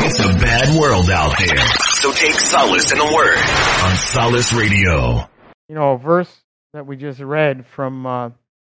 It's a bad world out there. So take solace in the word on Solace Radio. You know, a verse that we just read from uh,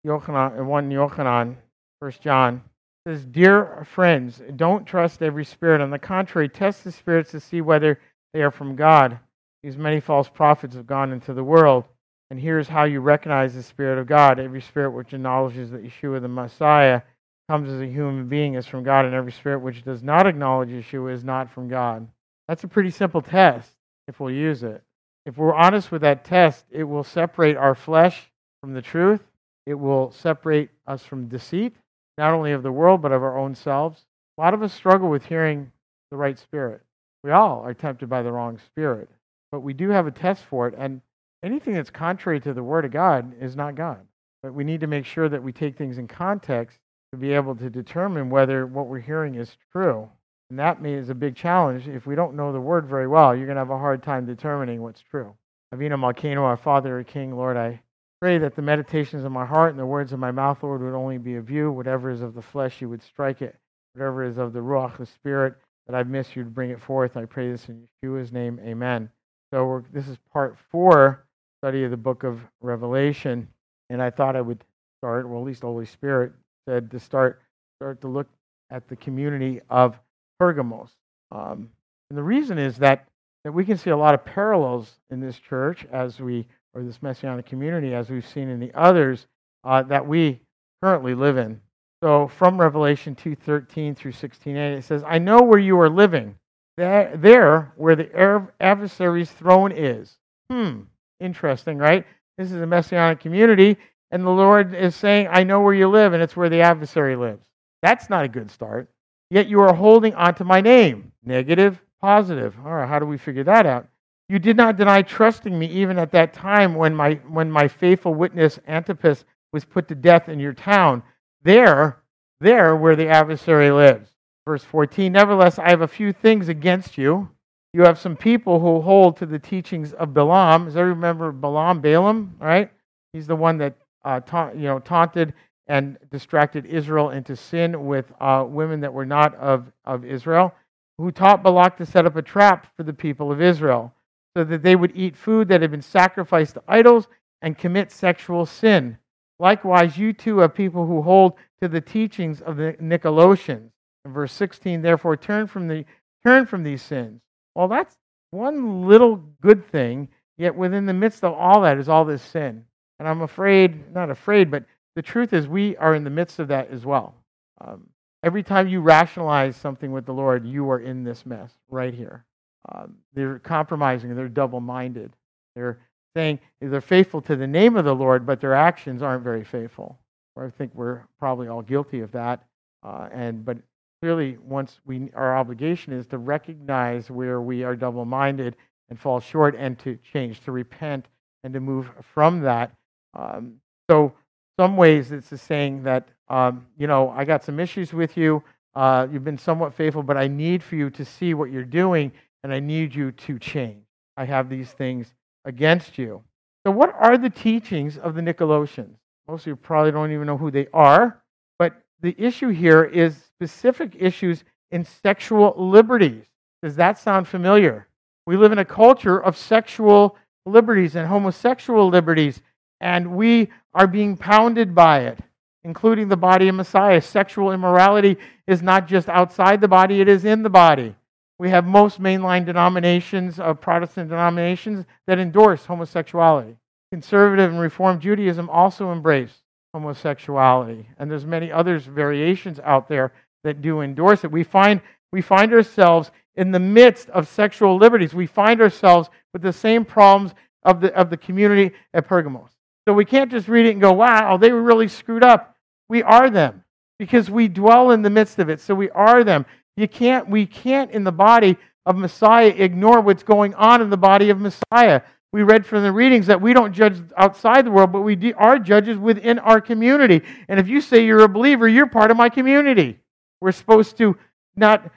Yochanan, 1 Yochanan, 1 John, says, Dear friends, don't trust every spirit. On the contrary, test the spirits to see whether they are from God. These many false prophets have gone into the world. And here's how you recognize the Spirit of God. Every spirit which acknowledges that Yeshua the Messiah comes as a human being is from God, and every spirit which does not acknowledge Yeshua is not from God. That's a pretty simple test if we'll use it. If we're honest with that test, it will separate our flesh from the truth. It will separate us from deceit, not only of the world, but of our own selves. A lot of us struggle with hearing the right spirit. We all are tempted by the wrong spirit, but we do have a test for it. And anything that's contrary to the Word of God is not God. But we need to make sure that we take things in context to be able to determine whether what we're hearing is true. And that is a big challenge. If we don't know the Word very well, you're going to have a hard time determining what's true. Avinu Malkeinu, our Father, our King, Lord, I pray that the meditations of my heart and the words of my mouth, Lord, would only be of you. Whatever is of the flesh, you would strike it. Whatever is of the Ruach, the Spirit, that I've missed, you'd bring it forth. I pray this in Yeshua's name. Amen. So this is part four study of the book of Revelation, and I thought I would start, well, at least the Holy Spirit said to start start to look at the community of Pergamos. Um, and the reason is that that we can see a lot of parallels in this church as we or this messianic community as we've seen in the others uh, that we currently live in. So from Revelation 2:13 through 16:8 it says, "I know where you are living, there, there where the adversary's throne is." Hmm. Interesting, right? This is a messianic community, and the Lord is saying, I know where you live, and it's where the adversary lives. That's not a good start. Yet you are holding onto my name. Negative, positive. All right, how do we figure that out? You did not deny trusting me even at that time when my, when my faithful witness Antipas was put to death in your town. There, there where the adversary lives. Verse 14 Nevertheless, I have a few things against you you have some people who hold to the teachings of Balaam. Does everyone remember Balaam, Balaam, right? He's the one that uh, ta- you know taunted and distracted Israel into sin with uh, women that were not of, of Israel, who taught Balak to set up a trap for the people of Israel so that they would eat food that had been sacrificed to idols and commit sexual sin. Likewise, you too have people who hold to the teachings of the Nicolaitans. In verse 16, therefore, turn from, the, turn from these sins well, that's one little good thing, yet within the midst of all that is all this sin. And I'm afraid, not afraid, but the truth is we are in the midst of that as well. Um, every time you rationalize something with the Lord, you are in this mess right here. Um, they're compromising, they're double minded. They're saying they're faithful to the name of the Lord, but their actions aren't very faithful. I think we're probably all guilty of that. Uh, and but clearly, once we, our obligation is to recognize where we are double minded and fall short and to change, to repent and to move from that. Um, so, some ways it's a saying that, um, you know, I got some issues with you. Uh, you've been somewhat faithful, but I need for you to see what you're doing and I need you to change. I have these things against you. So, what are the teachings of the Nicolaitans? Most of you probably don't even know who they are, but the issue here is specific issues in sexual liberties. Does that sound familiar? We live in a culture of sexual liberties and homosexual liberties, and we are being pounded by it, including the body of Messiah. Sexual immorality is not just outside the body, it is in the body. We have most mainline denominations of Protestant denominations that endorse homosexuality. Conservative and Reformed Judaism also embrace homosexuality, and there's many others variations out there that do endorse it. We find, we find ourselves in the midst of sexual liberties. We find ourselves with the same problems of the, of the community at Pergamos. So we can't just read it and go, wow, they were really screwed up. We are them because we dwell in the midst of it. So we are them. You can't, we can't in the body of Messiah ignore what's going on in the body of Messiah. We read from the readings that we don't judge outside the world, but we are judges within our community. And if you say you're a believer, you're part of my community. We're supposed to not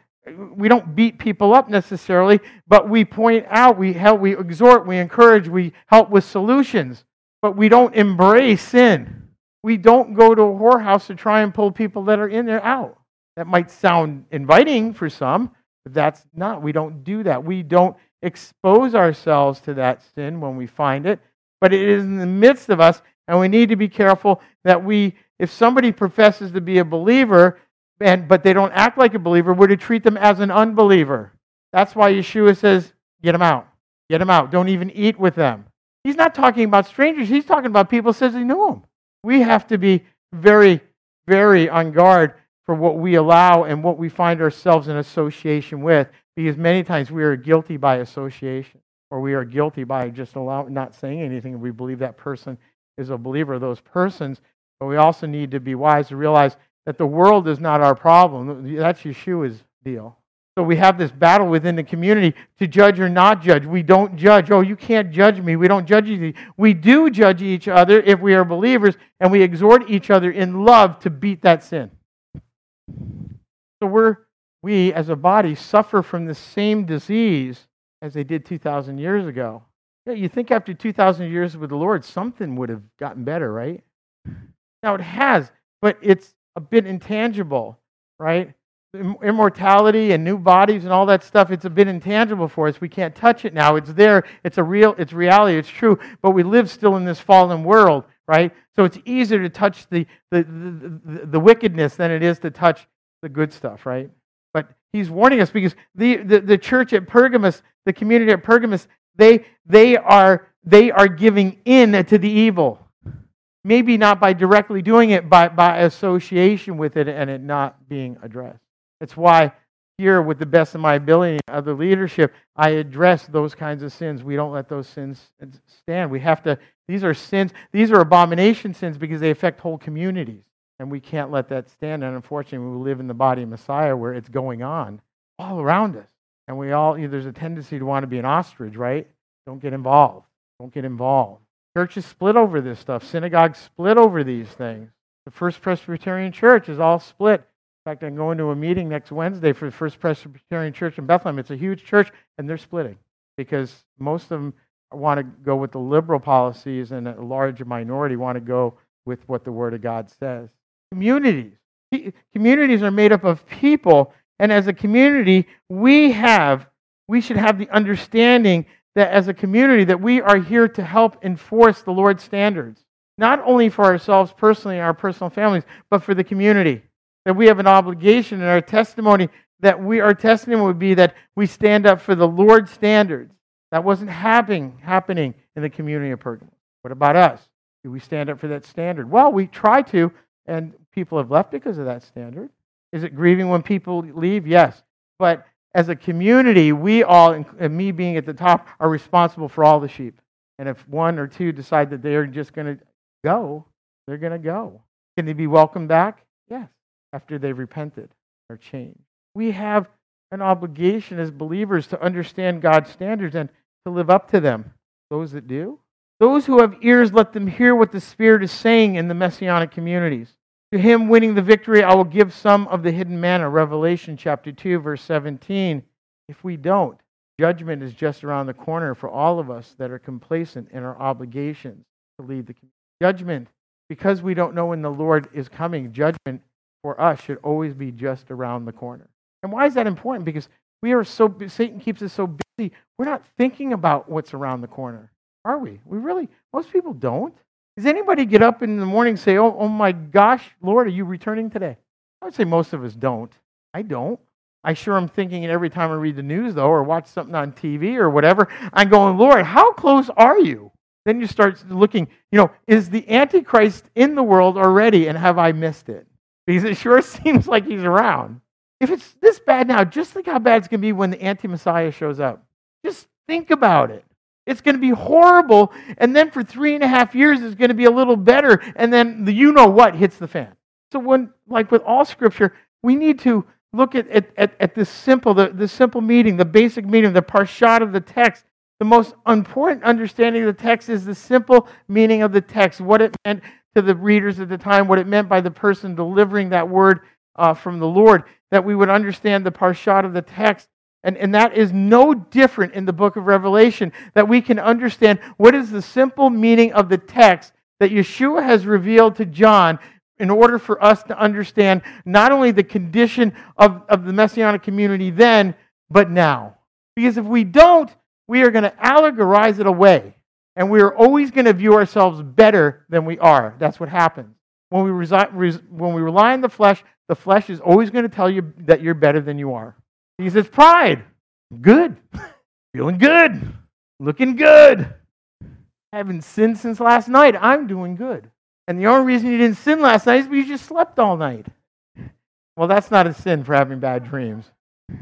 we don't beat people up necessarily, but we point out, we help, we exhort, we encourage, we help with solutions, but we don't embrace sin. We don't go to a whorehouse to try and pull people that are in there out. That might sound inviting for some, But that's not. We don't do that. We don't expose ourselves to that sin when we find it, but it is in the midst of us, and we need to be careful that we, if somebody professes to be a believer, and but they don't act like a believer, we're to treat them as an unbeliever. That's why Yeshua says, "Get them out, get them out. Don't even eat with them." He's not talking about strangers. He's talking about people says he knew them. We have to be very, very on guard for what we allow and what we find ourselves in association with, because many times we are guilty by association, or we are guilty by just allow, not saying anything. We believe that person is a believer, of those persons, but we also need to be wise to realize that the world is not our problem. That's Yeshua's deal. So we have this battle within the community to judge or not judge. We don't judge. Oh, you can't judge me. We don't judge you. We do judge each other if we are believers, and we exhort each other in love to beat that sin. So we're, we as a body suffer from the same disease as they did 2,000 years ago. Yeah, you think after 2,000 years with the Lord, something would have gotten better, right? Now it has, but it's a bit intangible, right? Immortality and new bodies and all that stuff, it's a bit intangible for us. We can't touch it now. It's there. It's a real, it's reality. It's true. But we live still in this fallen world right? So it's easier to touch the, the, the, the, wickedness than it is to touch the good stuff, right? But he's warning us because the, the, the church at Pergamus, the community at Pergamus, they, they, are, they are giving in to the evil. Maybe not by directly doing it, but by association with it and it not being addressed. That's why here, with the best of my ability and other leadership, I address those kinds of sins. We don't let those sins stand. We have to these are sins, these are abomination sins because they affect whole communities. And we can't let that stand. And unfortunately, we live in the body of Messiah where it's going on all around us. And we all, there's a tendency to want to be an ostrich, right? Don't get involved. Don't get involved. Churches split over this stuff. Synagogues split over these things. The First Presbyterian Church is all split. Fact, I'm going to a meeting next Wednesday for the First Presbyterian Church in Bethlehem. It's a huge church, and they're splitting because most of them want to go with the liberal policies, and a large minority want to go with what the Word of God says. Communities. Communities are made up of people, and as a community, we have, we should have the understanding that as a community that we are here to help enforce the Lord's standards, not only for ourselves personally our personal families, but for the community. That we have an obligation in our testimony that we our testimony would be that we stand up for the Lord's standards that wasn't happening, happening in the community of Pergamum. What about us? Do we stand up for that standard? Well, we try to, and people have left because of that standard. Is it grieving when people leave? Yes. But as a community, we all, and me being at the top, are responsible for all the sheep. And if one or two decide that they're just going to go, they're going to go. Can they be welcomed back? Yes, after they've repented or changed. We have an obligation as believers to understand God's standards and to live up to them. Those that do. Those who have ears, let them hear what the Spirit is saying in the messianic communities. To him winning the victory, I will give some of the hidden manna. Revelation chapter 2, verse 17. If we don't, judgment is just around the corner for all of us that are complacent in our obligations to lead the community. Judgment, because we don't know when the Lord is coming, judgment for us should always be just around the corner. And why is that important? Because we are so Satan keeps us so busy. We're not thinking about what's around the corner, are we? We really most people don't. Does anybody get up in the morning and say, "Oh, oh my gosh, Lord, are you returning today?" I would say most of us don't. I don't. I sure am thinking every time I read the news, though, or watch something on TV or whatever. I'm going, Lord, how close are you? Then you start looking, you know, is the Antichrist in the world already, and have I missed it? Because it sure seems like he's around. If it's this bad now, just think how bad it's going to be when the anti Messiah shows up. Just think about it. It's going to be horrible. And then for three and a half years, it's going to be a little better. And then the you know what hits the fan. So, when, like with all scripture, we need to look at, at, at, at this simple, the, the simple meaning, the basic meaning, the parshat of the text. The most important understanding of the text is the simple meaning of the text, what it meant to the readers at the time, what it meant by the person delivering that word uh, from the Lord that we would understand the parshat of the text. And, and that is no different in the book of Revelation, that we can understand what is the simple meaning of the text that Yeshua has revealed to John in order for us to understand not only the condition of, of the messianic community then, but now. Because if we don't, we are going to allegorize it away. And we are always going to view ourselves better than we are. That's what happens. When we, resi- when we rely on the flesh, the flesh is always going to tell you that you're better than you are. He says, pride. Good. Feeling good. Looking good. I haven't sinned since last night. I'm doing good. And the only reason you didn't sin last night is because you just slept all night. Well, that's not a sin for having bad dreams.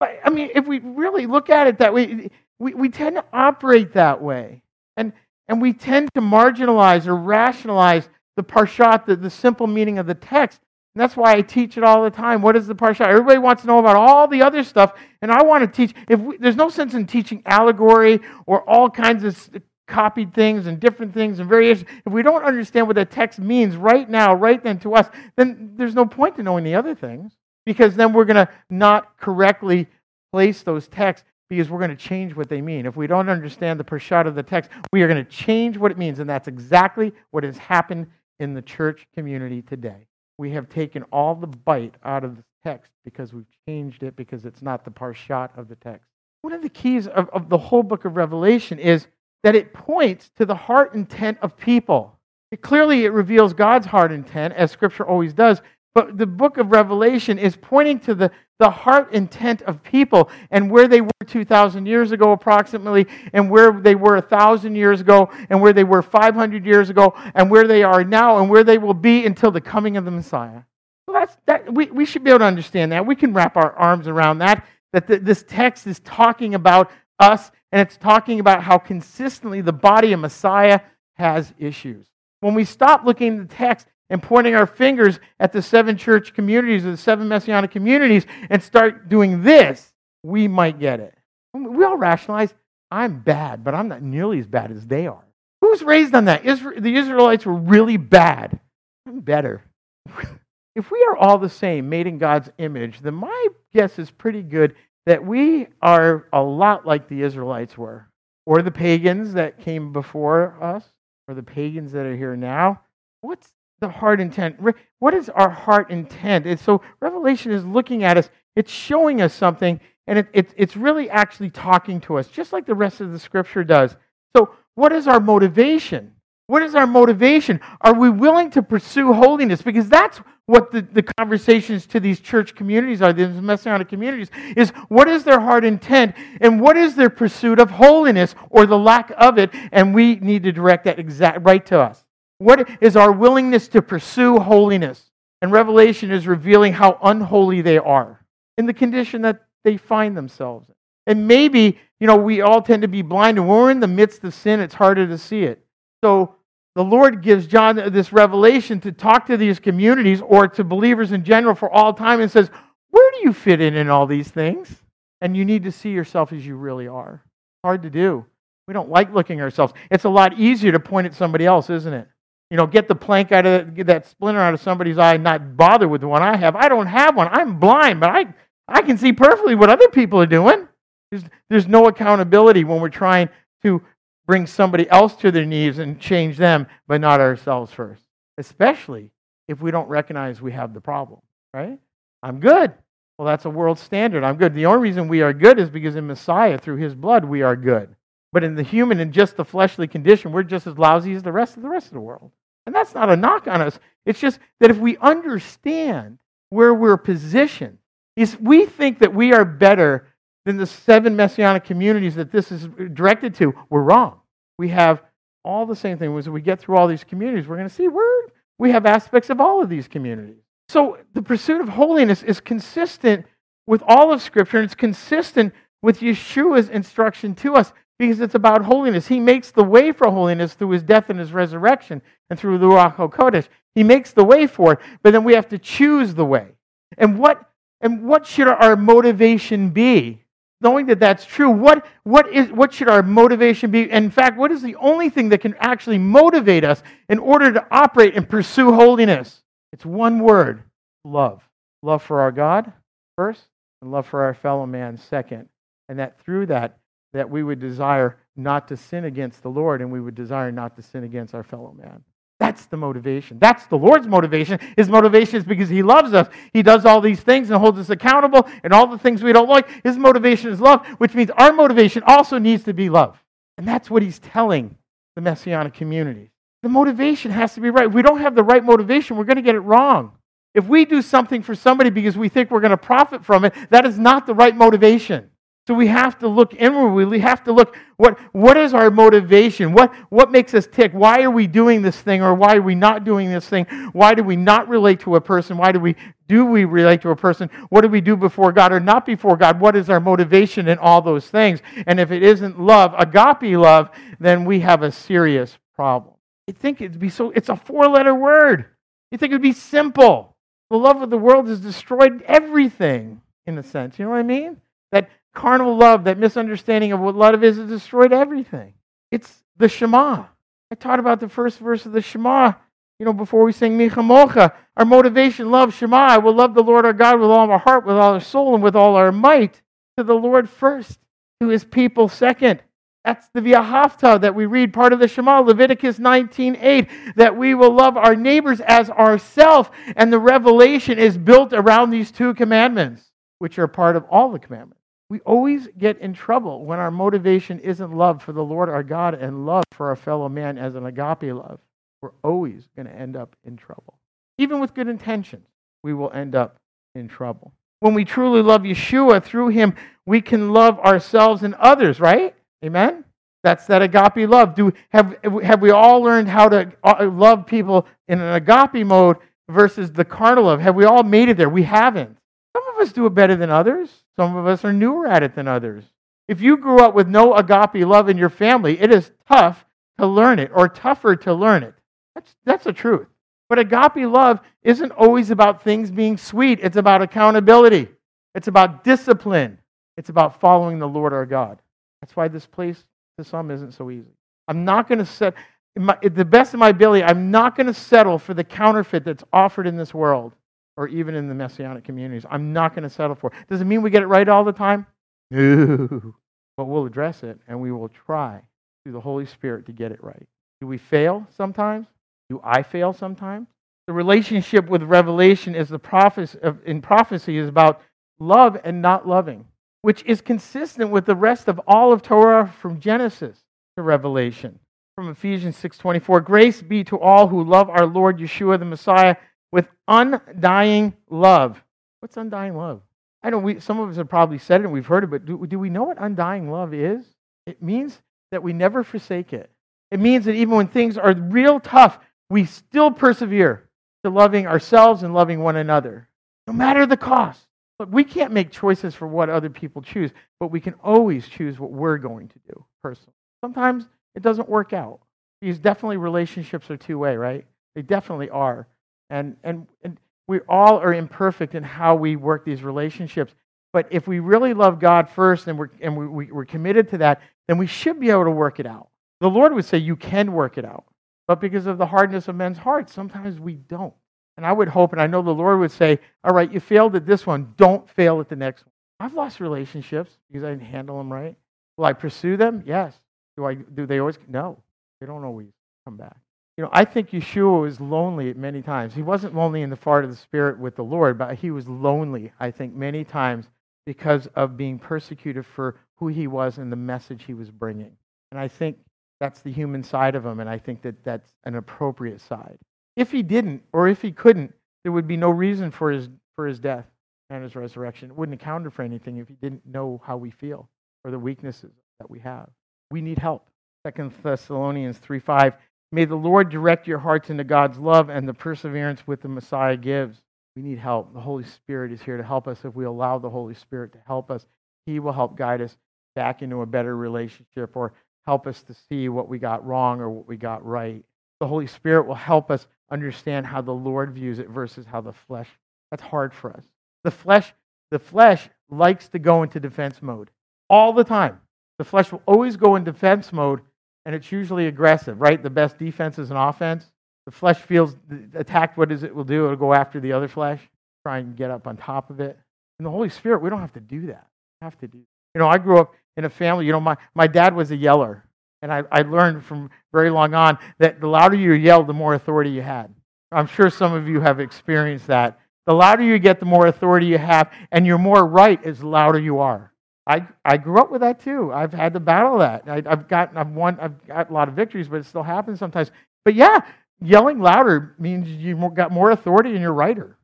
But, I mean, if we really look at it that way, we, we tend to operate that way. And, and we tend to marginalize or rationalize the parshat, the, the simple meaning of the text. And that's why I teach it all the time. What is the parshat? Everybody wants to know about all the other stuff, and I want to teach. If we, there's no sense in teaching allegory or all kinds of copied things and different things and variations. If we don't understand what the text means right now, right then to us, then there's no point to knowing the other things because then we're going to not correctly place those texts because we're going to change what they mean. If we don't understand the parshat of the text, we are going to change what it means, and that's exactly what has happened in the church community today. We have taken all the bite out of the text because we've changed it because it's not the parshat of the text. One of the keys of, of the whole book of Revelation is that it points to the heart intent of people. It, clearly, it reveals God's heart intent, as Scripture always does. But the book of Revelation is pointing to the, the heart intent of people and where they were 2,000 years ago, approximately, and where they were 1,000 years ago, and where they were 500 years ago, and where they are now, and where they will be until the coming of the Messiah. So that's, that, we, we should be able to understand that. We can wrap our arms around that, that the, this text is talking about us and it's talking about how consistently the body of Messiah has issues. When we stop looking at the text and pointing our fingers at the seven church communities or the seven messianic communities and start doing this, we might get it. We all rationalize, I'm bad, but I'm not nearly as bad as they are. Who's raised on that? the Israelites were really bad. I'm better. if we are all the same, made in God's image, then my guess is pretty good that we are a lot like the Israelites were, or the pagans that came before us, or the pagans that are here now. What's the heart intent? What is our heart intent? And so Revelation is looking at us, it's showing us something, and it, it, it's really actually talking to us, just like the rest of the scripture does. So, what is our motivation? What is our motivation? Are we willing to pursue holiness? Because that's what the, the conversations to these church communities are, these messianic communities, is what is their heart intent and what is their pursuit of holiness or the lack of it? And we need to direct that exact right to us. What is our willingness to pursue holiness? And Revelation is revealing how unholy they are in the condition that they find themselves in. And maybe, you know, we all tend to be blind, and when we're in the midst of sin, it's harder to see it. So the Lord gives John this revelation to talk to these communities or to believers in general for all time and says, Where do you fit in in all these things? And you need to see yourself as you really are. Hard to do. We don't like looking ourselves. It's a lot easier to point at somebody else, isn't it? You know, get the plank out of get that splinter out of somebody's eye, and not bother with the one I have. I don't have one. I'm blind, but I, I can see perfectly what other people are doing. There's, there's no accountability when we're trying to bring somebody else to their knees and change them, but not ourselves first, especially if we don't recognize we have the problem, right? I'm good. Well, that's a world standard. I'm good. The only reason we are good is because in Messiah, through his blood, we are good. But in the human and just the fleshly condition, we're just as lousy as the rest of the rest of the world. And that's not a knock on us. It's just that if we understand where we're positioned, is we think that we are better than the seven messianic communities that this is directed to, we're wrong we have all the same things. As we get through all these communities, we're going to see where we have aspects of all of these communities. So the pursuit of holiness is consistent with all of Scripture, and it's consistent with Yeshua's instruction to us because it's about holiness. He makes the way for holiness through his death and his resurrection and through the Ruach HaKodesh. He makes the way for it, but then we have to choose the way. And what, and what should our motivation be? knowing that that's true, what, what, is, what should our motivation be? in fact, what is the only thing that can actually motivate us in order to operate and pursue holiness? It's one word love. Love for our God first, and love for our fellow man second. And that through that, that we would desire not to sin against the Lord and we would desire not to sin against our fellow man. That's the motivation. That's the Lord's motivation. His motivation is because He loves us. He does all these things and holds us accountable and all the things we don't like. His motivation is love, which means our motivation also needs to be love. And that's what He's telling the Messianic community. The motivation has to be right. If we don't have the right motivation, we're going to get it wrong. If we do something for somebody because we think we're going to profit from it, that is not the right motivation. So we have to look inward. We have to look what, what is our motivation? What, what makes us tick? Why are we doing this thing or why are we not doing this thing? Why do we not relate to a person? Why do we do we relate to a person? What do we do before God or not before God? What is our motivation in all those things? And if it isn't love, agape love, then we have a serious problem. You think it'd be so it's a four-letter word. You think it'd be simple. The love of the world has destroyed everything in a sense. You know what I mean? That carnal love, that misunderstanding of what love is, has destroyed everything. It's the Shema. I taught about the first verse of the Shema, you know, before we sing Mi Chamocha. Our motivation, love Shema. I will love the Lord our God with all our heart, with all our soul, and with all our might. To the Lord first, to his people second. That's the V'ahavta that we read part of the Shema, Leviticus 19:8, that we will love our neighbors as ourselves. And the revelation is built around these two commandments, which are part of all the commandments. We always get in trouble when our motivation isn't love for the Lord our God and love for our fellow man as an agape love. We're always going to end up in trouble. Even with good intentions, we will end up in trouble. When we truly love Yeshua, through him, we can love ourselves and others, right? Amen? That's that agape love. Do, have, have we all learned how to uh, love people in an agape mode versus the carnal love? Have we all made it there? We haven't. Some of us do it better than others. Some of us are newer at it than others. If you grew up with no agape love in your family, it is tough to learn it or tougher to learn it. That's, that's the truth. But agape love isn't always about things being sweet, it's about accountability, it's about discipline, it's about following the Lord our God. That's why this place to some isn't so easy. I'm not going to set, my, the best of my ability, I'm not going to settle for the counterfeit that's offered in this world or even in the messianic communities. I'm not going to settle for it. Does it mean we get it right all the time? No. But we'll address it and we will try through the Holy Spirit to get it right. Do we fail sometimes? Do I fail sometimes? The relationship with revelation is the prophecy in prophecy is about love and not loving which is consistent with the rest of all of Torah from Genesis to Revelation. From Ephesians 6:24, grace be to all who love our Lord Yeshua the Messiah with undying love. What's undying love? I know we, some of us have probably said it and we've heard it, but do, do we know what undying love is? It means that we never forsake it. It means that even when things are real tough, we still persevere to loving ourselves and loving one another, no matter the cost. But we can't make choices for what other people choose, but we can always choose what we're going to do personally. Sometimes it doesn't work out. These definitely relationships are two way, right? They definitely are. And, and, and we all are imperfect in how we work these relationships. But if we really love God first and we're, and we, we, we're committed to that, then we should be able to work it out. The Lord would say you can work it out. But because of the hardness of men's hearts, sometimes we don't. And I would hope, and I know the Lord would say, All right, you failed at this one, don't fail at the next one. I've lost relationships because I didn't handle them right. Will I pursue them? Yes. Do I do they always no. They don't always come back. You know, I think Yeshua was lonely many times. He wasn't lonely in the part of the spirit with the Lord, but he was lonely, I think, many times because of being persecuted for who he was and the message he was bringing. And I think that's the human side of him, and I think that that's an appropriate side. If he didn't, or if he couldn't, there would be no reason for his, for his death and his resurrection. It wouldn't account for anything if he didn't know how we feel or the weaknesses that we have. We need help. Second Thessalonians 3 5. May the Lord direct your hearts into God's love and the perseverance with the Messiah gives. We need help. The Holy Spirit is here to help us if we allow the Holy Spirit to help us. He will help guide us back into a better relationship or help us to see what we got wrong or what we got right. The Holy Spirit will help us understand how the Lord views it versus how the flesh. That's hard for us. The flesh, the flesh likes to go into defense mode all the time. The flesh will always go in defense mode, and it's usually aggressive, right? The best defense is an offense. The flesh feels attacked. What is it will do? It'll go after the other flesh, try and get up on top of it. In the Holy Spirit, we don't have to do that. We have to do. You know, I grew up in a family. You know, my my dad was a yeller. And I, I learned from very long on that the louder you yelled, the more authority you had. I'm sure some of you have experienced that. The louder you get, the more authority you have, and you're more right as louder you are. I, I grew up with that too. I've had to battle that. I, have gotten, I've won, I've got a lot of victories, but it still happens sometimes. But yeah, yelling louder means you've got more authority in your writer.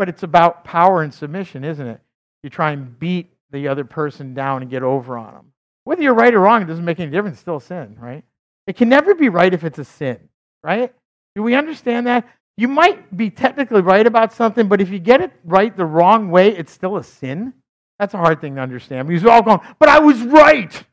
But it's about power and submission, isn't it? You try and beat the other person down and get over on them. Whether you're right or wrong, it doesn't make any difference. It's still sin, right? It can never be right if it's a sin, right? Do we understand that? You might be technically right about something, but if you get it right the wrong way, it's still a sin. That's a hard thing to understand. Because we're all going, but I was right.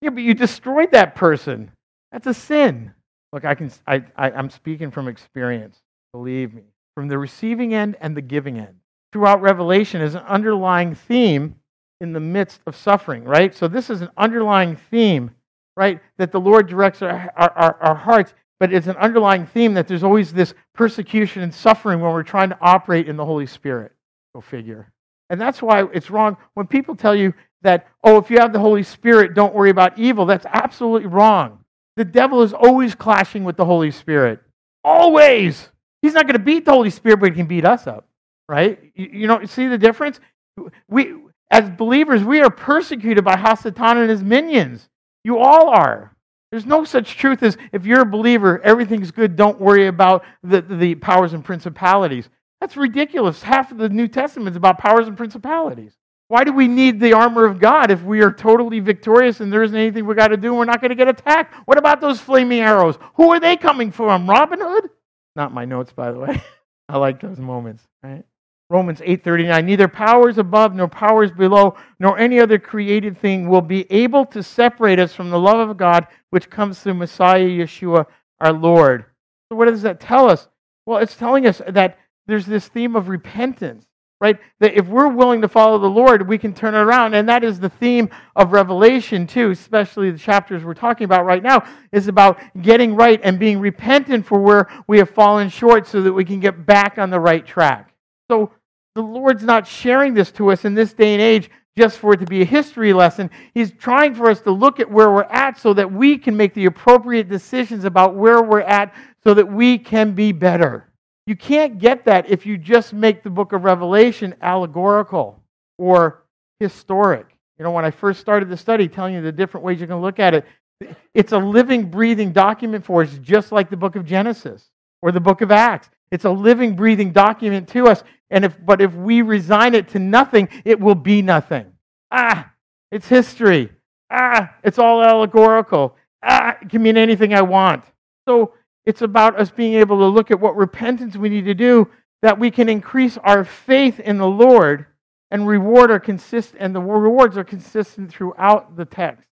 Yeah, but you destroyed that person. That's a sin. Look, I can, I, I, I'm speaking from experience. Believe me. From the receiving end and the giving end. Throughout Revelation is an underlying theme in the midst of suffering, right? So this is an underlying theme, right? That the Lord directs our, our, our hearts but it's an underlying theme that there's always this persecution and suffering when we're trying to operate in the Holy Spirit. Go figure. And that's why it's wrong when people tell you that, oh, if you have the Holy Spirit, don't worry about evil. That's absolutely wrong. The devil is always clashing with the Holy Spirit. Always. He's not going to beat the Holy Spirit, but he can beat us up, right? You, you know, see the difference? We, as believers, we are persecuted by Hasatan and his minions. You all are. There's no such truth as if you're a believer, everything's good, don't worry about the, the powers and principalities. That's ridiculous. Half of the New Testament is about powers and principalities. Why do we need the armor of God if we are totally victorious and there isn't anything we got to do we're not going to get attacked? What about those flaming arrows? Who are they coming from? Robin Hood? Not my notes, by the way. I like those moments, right? Romans 8:39 neither powers above nor powers below nor any other created thing will be able to separate us from the love of God which comes through Messiah Yeshua our Lord. So what does that tell us? Well, it's telling us that there's this theme of repentance, right? That if we're willing to follow the Lord, we can turn it around. And that is the theme of Revelation, too, especially the chapters we're talking about right now, is about getting right and being repentant for where we have fallen short so that we can get back on the right track. So the Lord's not sharing this to us in this day and age just for it to be a history lesson. He's trying for us to look at where we're at so that we can make the appropriate decisions about where we're at so that we can be better. You can't get that if you just make the book of Revelation allegorical or historic. You know, when I first started the study, telling you the different ways you can look at it, it's a living, breathing document for us, just like the book of Genesis or the book of Acts. It's a living, breathing document to us. And if, but if we resign it to nothing, it will be nothing. Ah, it's history. Ah, it's all allegorical. Ah, it can mean anything I want. So it's about us being able to look at what repentance we need to do that we can increase our faith in the Lord and reward are consistent and the rewards are consistent throughout the text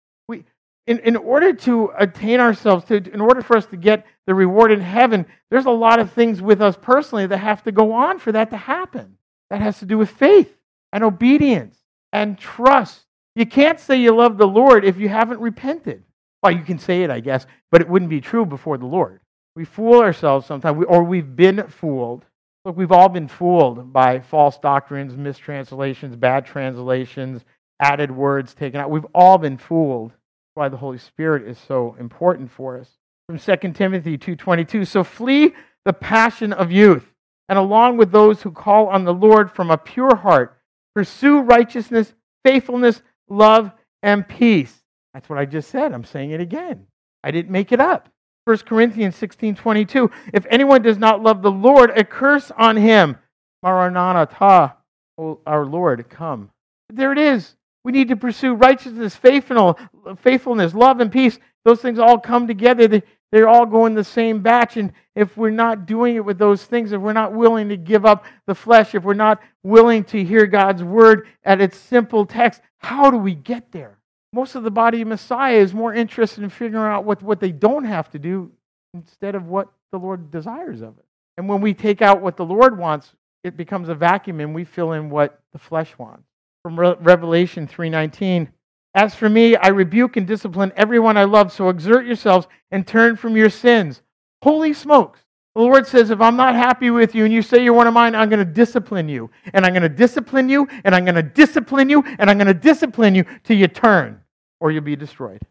in, in order to attain ourselves, to, in order for us to get the reward in heaven, there's a lot of things with us personally that have to go on for that to happen. That has to do with faith and obedience and trust. You can't say you love the Lord if you haven't repented. Well, you can say it, I guess, but it wouldn't be true before the Lord. We fool ourselves sometimes, or we've been fooled. Look, we've all been fooled by false doctrines, mistranslations, bad translations, added words taken out. We've all been fooled That's why the Holy Spirit is so important for us. From 2 Timothy 2:22, so flee the passion of youth, and along with those who call on the Lord from a pure heart, pursue righteousness, faithfulness, love, and peace. That's what I just said. I'm saying it again. I didn't make it up. 1 Corinthians 16:22, if anyone does not love the Lord, a curse on him. Maranatha, our Lord, come. There it is. We need to pursue righteousness, faithfulness, love, and peace. Those things all come together. They're all going the same batch. And if we're not doing it with those things, if we're not willing to give up the flesh, if we're not willing to hear God's word at its simple text, how do we get there? Most of the body of Messiah is more interested in figuring out what, what they don't have to do instead of what the Lord desires of it. And when we take out what the Lord wants, it becomes a vacuum and we fill in what the flesh wants from Re- Revelation 3:19. As for me, I rebuke and discipline everyone I love, so exert yourselves and turn from your sins. Holy smokes. The Lord says, if I'm not happy with you and you say you're one of mine, I'm going to discipline you. And I'm going to discipline you, and I'm going to discipline you, and I'm going to discipline you till you turn, or you'll be destroyed.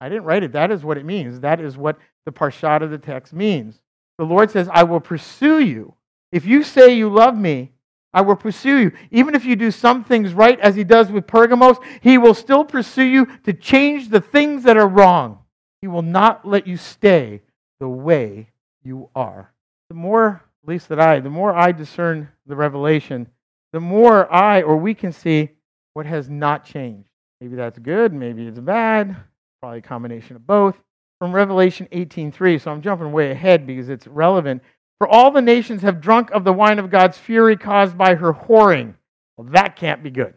I didn't write it. That is what it means. That is what the parshat of the text means. The Lord says, I will pursue you. If you say you love me, I will pursue you. Even if you do some things right, as he does with Pergamos, he will still pursue you to change the things that are wrong. He will not let you stay the way you are. The more, at least that I, the more I discern the revelation, the more I or we can see what has not changed. Maybe that's good, maybe it's bad, probably a combination of both. From Revelation 18:3, so I'm jumping way ahead because it's relevant. For all the nations have drunk of the wine of God's fury caused by her whoring. Well, that can't be good.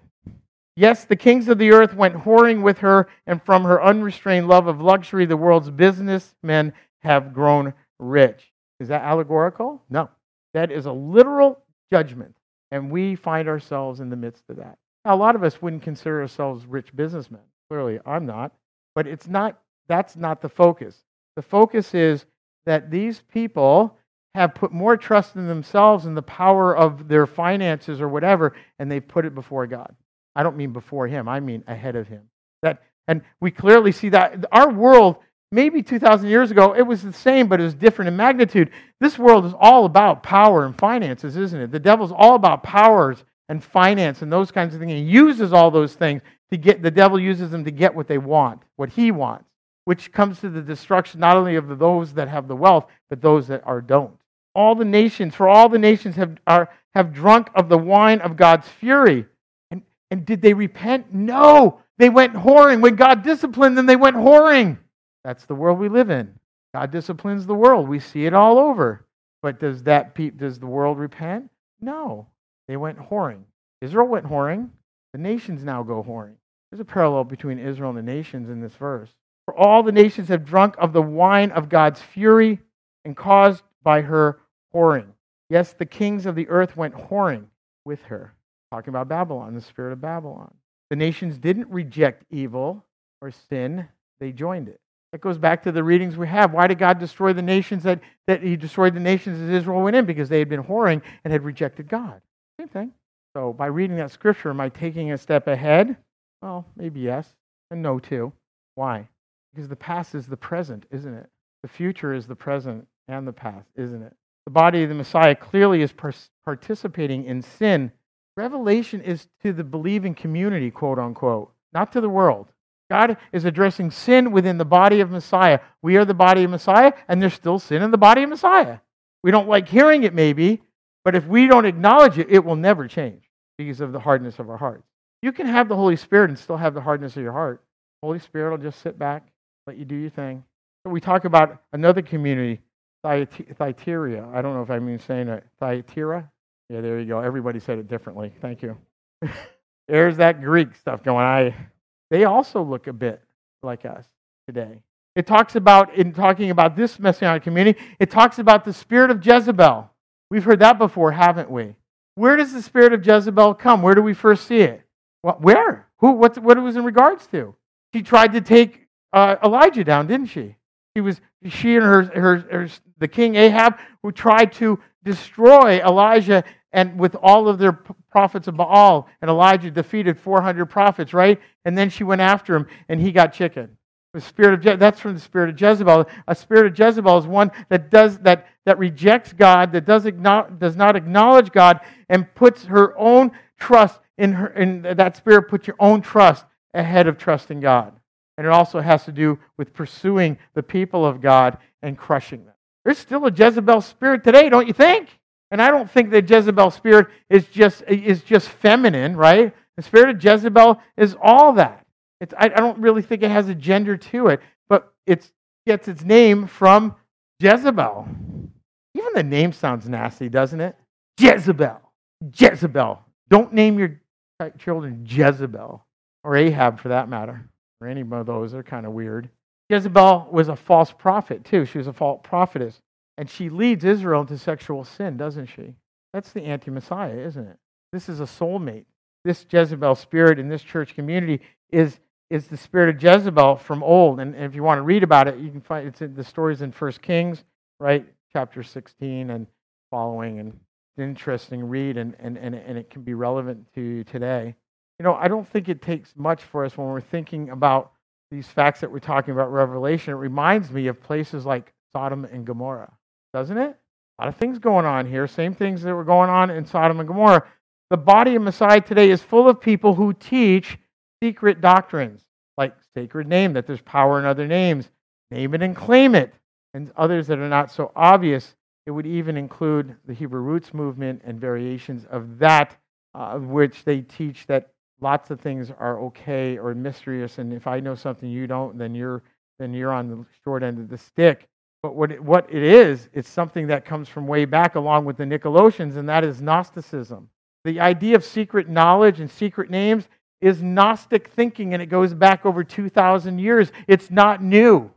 Yes, the kings of the earth went whoring with her, and from her unrestrained love of luxury, the world's businessmen have grown rich. Is that allegorical? No. That is a literal judgment, and we find ourselves in the midst of that. Now, a lot of us wouldn't consider ourselves rich businessmen. Clearly, I'm not. But it's not that's not the focus. The focus is that these people have put more trust in themselves and the power of their finances or whatever, and they put it before God. I don't mean before Him, I mean ahead of Him. That, and we clearly see that our world, maybe 2,000 years ago, it was the same, but it was different in magnitude. This world is all about power and finances, isn't it? The devil's all about powers and finance and those kinds of things. He uses all those things to get, the devil uses them to get what they want, what he wants, which comes to the destruction not only of those that have the wealth, but those that are don't. All the nations, for all the nations have, are, have drunk of the wine of God's fury. And, and did they repent? No. They went whoring. When God disciplined them, they went whoring. That's the world we live in. God disciplines the world. We see it all over. But does that does the world repent? No. They went whoring. Israel went whoring. The nations now go whoring. There's a parallel between Israel and the nations in this verse. For all the nations have drunk of the wine of God's fury and caused by her whoring. Yes, the kings of the earth went whoring with her. Talking about Babylon, the spirit of Babylon. The nations didn't reject evil or sin, they joined it. That goes back to the readings we have. Why did God destroy the nations that, that He destroyed the nations as Israel went in? Because they had been whoring and had rejected God. Same thing. So by reading that scripture, am I taking a step ahead? Well, maybe yes, and no too. Why? Because the past is the present, isn't it? The future is the present and the past, isn't it? The body of the Messiah clearly is participating in sin. Revelation is to the believing community, quote unquote, not to the world. God is addressing sin within the body of Messiah. We are the body of Messiah, and there's still sin in the body of Messiah. We don't like hearing it, maybe, but if we don't acknowledge it, it will never change because of the hardness of our hearts. You can have the Holy Spirit and still have the hardness of your heart. Holy Spirit will just sit back, let you do your thing. So we talk about another community, Thyatira. I don't know if I mean saying it. Thyatira? Yeah, there you go. Everybody said it differently. Thank you. There's that Greek stuff going. I. They also look a bit like us today. It talks about, in talking about this messianic community, it talks about the spirit of Jezebel. We've heard that before, haven't we? Where does the spirit of Jezebel come? Where do we first see it? What, where? Who? What? What it was in regards to? She tried to take uh, Elijah down, didn't she? She was she and her, her, her the king Ahab who tried to destroy Elijah and with all of their prophets of Baal and Elijah defeated 400 prophets, right? And then she went after him and he got chicken. The spirit of Je- that's from the spirit of Jezebel. A spirit of Jezebel is one that does that that rejects God, that does, does not acknowledge God, and puts her own trust in her in that spirit. Put your own trust ahead of trusting God, and it also has to do with pursuing the people of God and crushing them. There's still a Jezebel spirit today, don't you think? And I don't think that Jezebel spirit is just is just feminine, right? The spirit of Jezebel is all that. It's, I, I don't really think it has a gender to it, but it gets its name from Jezebel. Even the name sounds nasty, doesn't it? Jezebel. Jezebel. Don't name your children Jezebel or Ahab for that matter, or any of those. They're kind of weird. Jezebel was a false prophet, too. She was a false prophetess. And she leads Israel into sexual sin, doesn't she? That's the anti Messiah, isn't it? This is a soulmate. This Jezebel spirit in this church community is, is the spirit of Jezebel from old. And, if you want to read about it, you can find it's in the stories in First Kings, right? Chapter 16 and following. And an interesting read, and, and, and, and it can be relevant to today. You know, I don't think it takes much for us when we're thinking about these facts that we're talking about Revelation, it reminds me of places like Sodom and Gomorrah, doesn't it? A lot of things going on here, same things that were going on in Sodom and Gomorrah. The body of Messiah today is full of people who teach secret doctrines, like sacred name, that there's power in other names, name it and claim it, and others that are not so obvious. It would even include the Hebrew roots movement and variations of that, uh, which they teach that lots of things are okay or mysterious, and if I know something you don't, then you're then you're on the short end of the stick. But what it, what it is, it's something that comes from way back along with the Nicolaitans, and that is Gnosticism. The idea of secret knowledge and secret names is Gnostic thinking, and it goes back over 2,000 years. It's not new.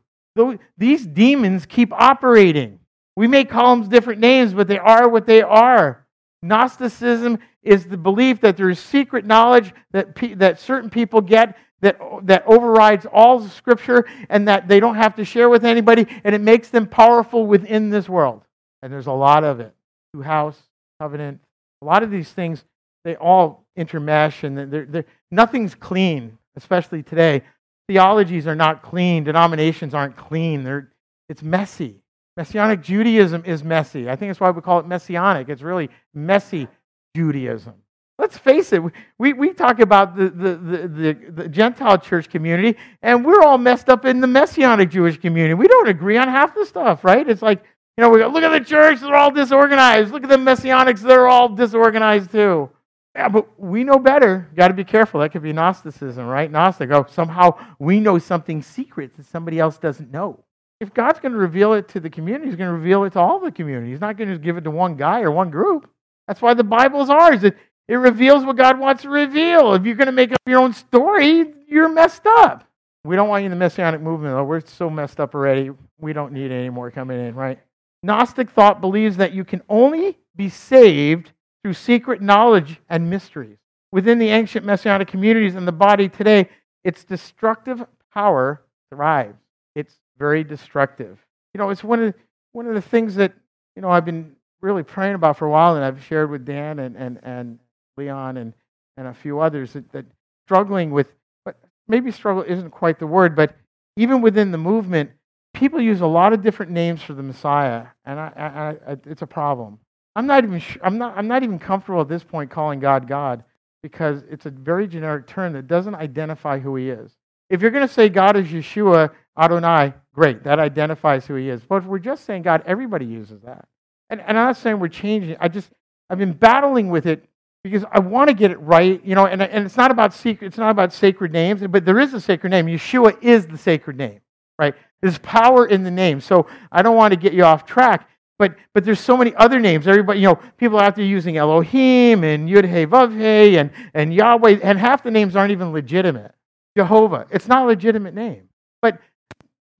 These demons keep operating. We may call them different names, but they are what they are. Gnosticism is the belief that there is secret knowledge that, pe- that certain people get that, that overrides all Scripture and that they don't have to share with anybody, and it makes them powerful within this world. And there's a lot of it. Two house, covenant, a lot of these things, they all intermesh, and they're, they're, nothing's clean, especially today. Theologies are not clean, denominations aren't clean. They're, it's messy. Messianic Judaism is messy. I think that's why we call it messianic. It's really messy Judaism. Let's face it, we, we talk about the, the, the, the, Gentile church community, and we're all messed up in the Messianic Jewish community. We don't agree on half the stuff, right? It's like, you know, we go, look at the church, they're all disorganized. Look at the Messianics, they're all disorganized too. Yeah, but we know better. Got to be careful. That could be Gnosticism, right? Gnostic. Oh, somehow we know something secret that somebody else doesn't know. If God's going to reveal it to the community, He's going to reveal it to all the community. He's not going to give it to one guy or one group. That's why the Bible is ours. It reveals what God wants to reveal. If you're going to make up your own story, you're messed up. We don't want you in the messianic movement, though. We're so messed up already. We don't need any more coming in, right? Gnostic thought believes that you can only be saved through secret knowledge and mysteries. Within the ancient messianic communities and the body today, its destructive power thrives. It's very destructive. You know, it's one of one of the things that you know I've been really praying about for a while, and I've shared with Dan and and and Leon and, and a few others that, that struggling with, but maybe struggle isn't quite the word, but even within the movement, people use a lot of different names for the Messiah, and I, I, I, it's a problem. I'm not even I'm not I'm not even comfortable at this point calling God God because it's a very generic term that doesn't identify who He is. If you're going to say God is Yeshua Adonai, great, that identifies who He is. But if we're just saying God, everybody uses that. And, and I'm not saying we're changing. I just I've been battling with it because I want to get it right, you know, and, and it's not about secret, it's not about sacred names, but there is a sacred name. Yeshua is the sacred name, right? There's power in the name. So I don't want to get you off track, but but there's so many other names. Everybody, you know, people out there using Elohim and Yud He Vav He and, and Yahweh, and half the names aren't even legitimate. Jehovah, it's not a legitimate name. But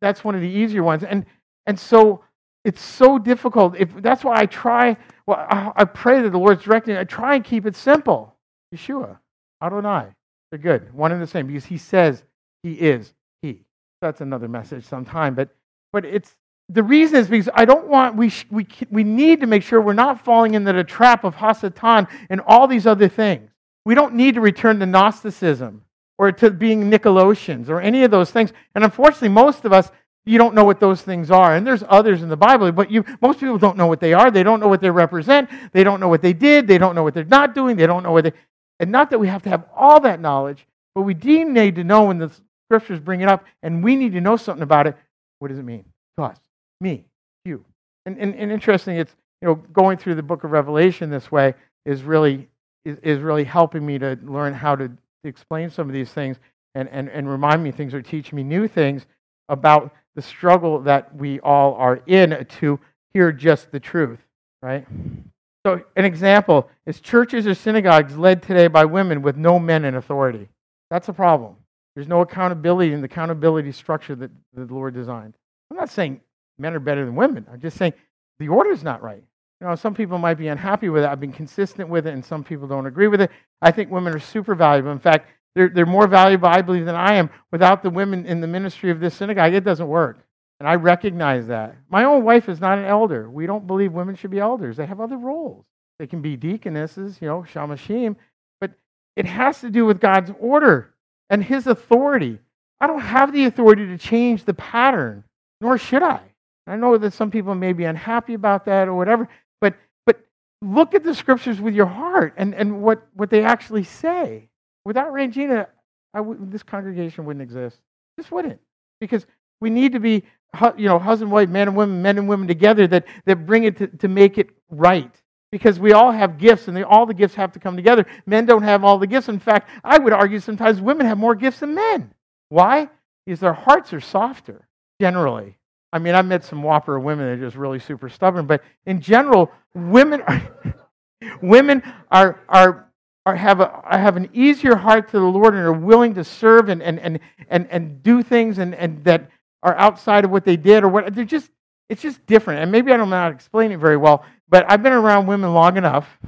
that's one of the easier ones. And and so it's so difficult. If that's why I try well, I, I pray that the Lord's directing. I try and keep it simple. Yeshua, Adonai. They're good. One and the same because he says he is he. That's another message sometime. But but it's the reason is because I don't want we we we need to make sure we're not falling into the trap of Hasatan and all these other things. We don't need to return to Gnosticism or to being Nicolaitans or any of those things. And unfortunately, most of us you don't know what those things are. And there's others in the Bible, but you, most people don't know what they are. They don't know what they represent. They don't know what they did. They don't know what they're not doing. They don't know what they. And not that we have to have all that knowledge, but we do need to know when the scriptures bring it up, and we need to know something about it. What does it mean to us, me, you? And, and, and interesting, it's you know going through the book of Revelation this way is really is, is really helping me to learn how to, explain some of these things and, and, and remind me things or teach me new things about the struggle that we all are in to hear just the truth, right? So, an example is churches or synagogues led today by women with no men in authority. That's a problem. There's no accountability in the accountability structure that the Lord designed. I'm not saying men are better than women. I'm just saying the order is not right. You know, some people might be unhappy with it. I've been consistent with it, and some people don't agree with it. I think women are super valuable. In fact, they're, they're more valuable, I believe, than I am. Without the women in the ministry of this synagogue, it doesn't work. And I recognize that. My own wife is not an elder. We don't believe women should be elders. They have other roles. They can be deaconesses, you know, shamashim, but it has to do with God's order and his authority. I don't have the authority to change the pattern, nor should I. I know that some people may be unhappy about that or whatever, but but look at the scriptures with your heart and, and what, what they actually say. Without Rangina, this congregation wouldn't exist. This wouldn't. Because we need to be you know, husband, wife, man and women, men and women together that, that bring it to, to make it right. Because we all have gifts and they, all the gifts have to come together. Men don't have all the gifts. In fact, I would argue sometimes women have more gifts than men. Why? Because their hearts are softer, generally. I mean, I've met some whopper women that are just really super stubborn, but in general, women are, women are, are, are have, a, have an easier heart to the Lord and are willing to serve and, and, and, and, and do things and, and that are outside of what they did or what they're just it's just different. And maybe I don't know how to explain it very well, but I've been around women long enough,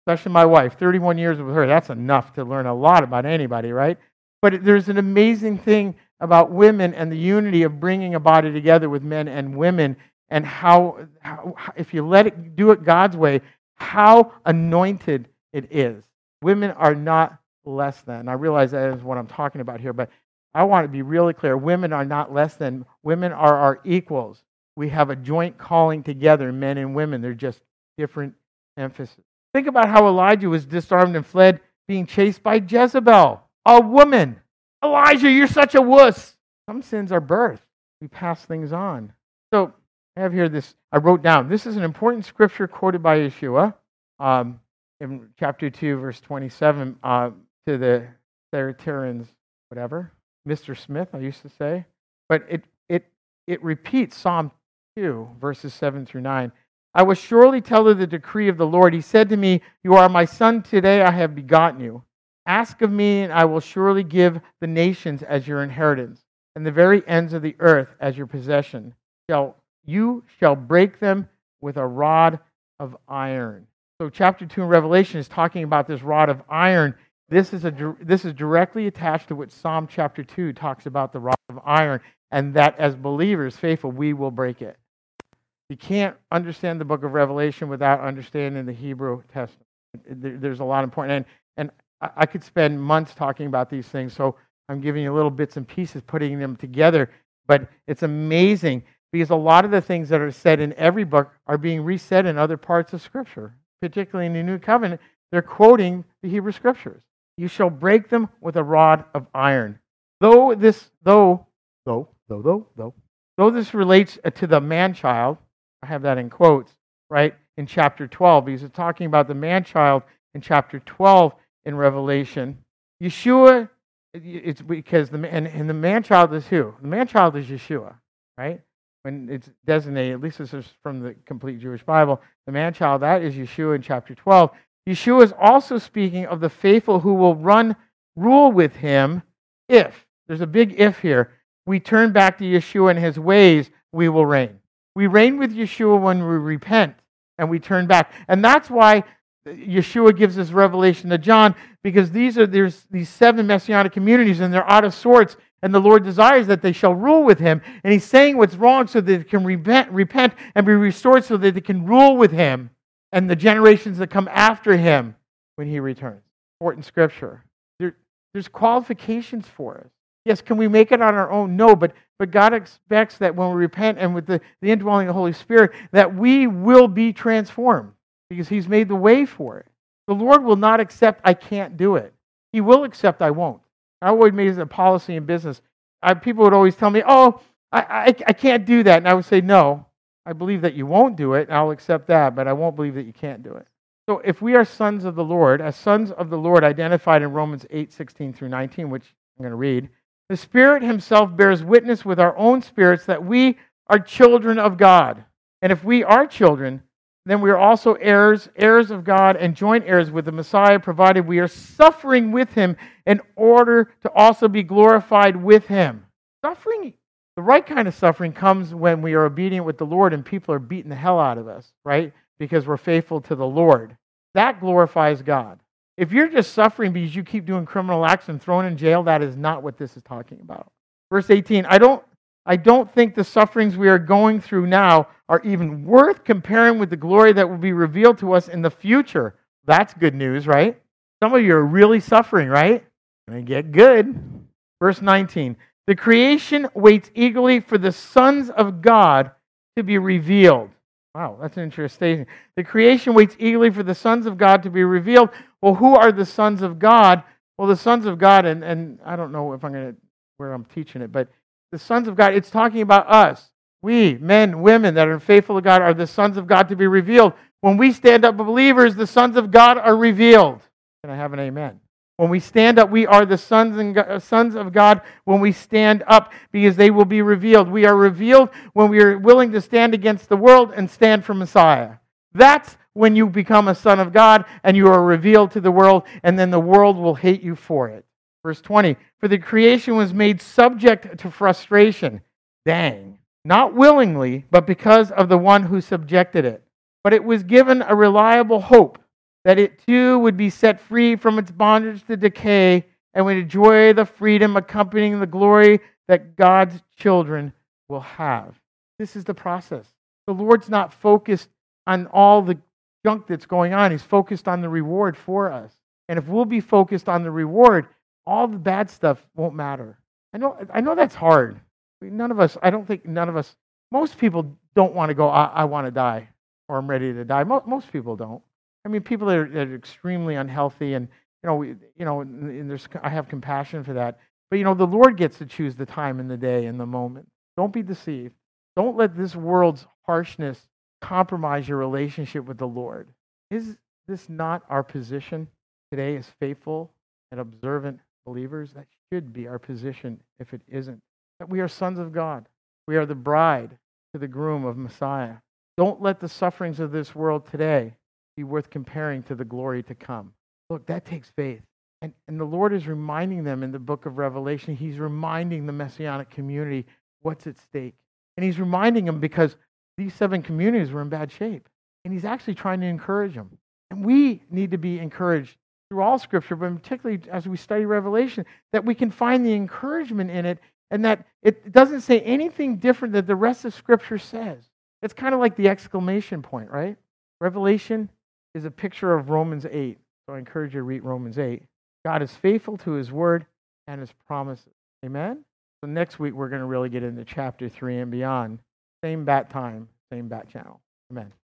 especially my wife, 31 years with her. That's enough to learn a lot about anybody, right? But there's an amazing thing about women and the unity of bringing a body together with men and women and how, how if you let it do it God's way, how anointed it is. Women are not less than. I realize that is what I'm talking about here, but I want to be really clear. Women are not less than, women are our equals. We have a joint calling together, men and women. They're just different emphasis. Think about how Elijah was disarmed and fled, being chased by Jezebel, a woman. Elijah, you're such a wuss. Some sins are birth. We pass things on. So I have here this, I wrote down, this is an important scripture quoted by Yeshua um, in chapter 2, verse 27, uh, to the Thyatiras, whatever. Mr. Smith, I used to say. But it, it, it repeats Psalm 2, verses 7 through 9. I will surely tell of the decree of the Lord. He said to me, You are my son, today I have begotten you. Ask of me, and I will surely give the nations as your inheritance, and the very ends of the earth as your possession. Shall, you shall break them with a rod of iron. So, chapter 2 in Revelation is talking about this rod of iron this is, a, this is directly attached to what Psalm chapter 2 talks about the rod of iron, and that as believers, faithful, we will break it. You can't understand the book of Revelation without understanding the Hebrew Testament. There's a lot important. And, and I could spend months talking about these things, so I'm giving you little bits and pieces, putting them together. But it's amazing because a lot of the things that are said in every book are being reset in other parts of Scripture, particularly in the New Covenant. They're quoting the Hebrew Scriptures. You shall break them with a rod of iron. Though this, though, though, though, though, though, though this relates uh, to the man child, I have that in quotes, right, in chapter 12, because it's talking about the man child in chapter 12 in Revelation. Yeshua, it's because the man, and the man child is who? The man child is Yeshua, right? When it's designated, at least this is from the complete Jewish Bible, the man child, that is Yeshua in chapter 12. Yeshua is also speaking of the faithful who will run rule with him if, there's a big if here, we turn back to Yeshua and his ways, we will reign. We reign with Yeshua when we repent and we turn back. And that's why Yeshua gives this revelation to John, because these are there's these seven messianic communities and they're out of sorts, and the Lord desires that they shall rule with him. And he's saying what's wrong so that they can repent, repent and be restored so that they can rule with him and the generations that come after him when he returns. Important scripture. There, there's qualifications for us. Yes, can we make it on our own? No, but, but God expects that when we repent and with the, the indwelling of the Holy Spirit, that we will be transformed because He's made the way for it. The Lord will not accept, I can't do it. He will accept, I won't. I always made it a policy in business. I, people would always tell me, oh, I, I, I can't do that. And I would say, no, I believe that you won't do it, and I'll accept that, but I won't believe that you can't do it. So if we are sons of the Lord, as sons of the Lord identified in Romans 8, 16 through 19, which I'm going to read, the Spirit Himself bears witness with our own spirits that we are children of God. And if we are children, then we are also heirs, heirs of God, and joint heirs with the Messiah, provided we are suffering with Him in order to also be glorified with Him. Suffering the right kind of suffering comes when we are obedient with the Lord and people are beating the hell out of us, right? Because we're faithful to the Lord. That glorifies God. If you're just suffering because you keep doing criminal acts and thrown in jail, that is not what this is talking about. Verse 18, I don't I don't think the sufferings we are going through now are even worth comparing with the glory that will be revealed to us in the future. That's good news, right? Some of you are really suffering, right? And get good. Verse 19 The creation waits eagerly for the sons of God to be revealed. Wow, that's an interesting. The creation waits eagerly for the sons of God to be revealed. Well, who are the sons of God? Well, the sons of God, and, and I don't know if I'm going to where I'm teaching it, but the sons of God, it's talking about us. We, men, women that are faithful to God, are the sons of God to be revealed. When we stand up believers, the sons of God are revealed. Can I have an amen? When we stand up, we are the sons and sons of God when we stand up because they will be revealed. We are revealed when we are willing to stand against the world and stand for Messiah. That's when you become a son of God and you are revealed to the world, and then the world will hate you for it. Verse 20 For the creation was made subject to frustration. Dang. Not willingly, but because of the one who subjected it. But it was given a reliable hope that it too would be set free from its bondage to decay and would enjoy the freedom accompanying the glory that God's children will have. This is the process. The Lord's not focused on all the junk that's going on, He's focused on the reward for us. And if we'll be focused on the reward, all the bad stuff won't matter. I know, I know that's hard. None of us, I don't think none of us, most people don't want to go, I, I want to die or I'm ready to die. Most, most people don't. I mean, people that are, that are extremely unhealthy, and you know, we, you know, and there's I have compassion for that. But you know, the Lord gets to choose the time and the day and the moment. Don't be deceived. Don't let this world's harshness compromise your relationship with the Lord. Is this not our position today as faithful and observant believers? That should be our position if it isn't. That we are sons of God. We are the bride to the groom of Messiah. Don't let the sufferings of this world today be worth comparing to the glory to come. Look, that takes faith. And, and the Lord is reminding them in the book of Revelation, He's reminding the Messianic community what's at stake. And He's reminding them because these seven communities were in bad shape. And He's actually trying to encourage them. And we need to be encouraged through all Scripture, but particularly as we study Revelation, that we can find the encouragement in it and that it doesn't say anything different that the rest of Scripture says. It's kind of like the exclamation point, right? Revelation is a picture of Romans 8. So I encourage you to read Romans 8. God is faithful to his word and his promises. Amen? So next week, we're going to really get into chapter 3 and beyond. Same bat time, same bat channel. Amen.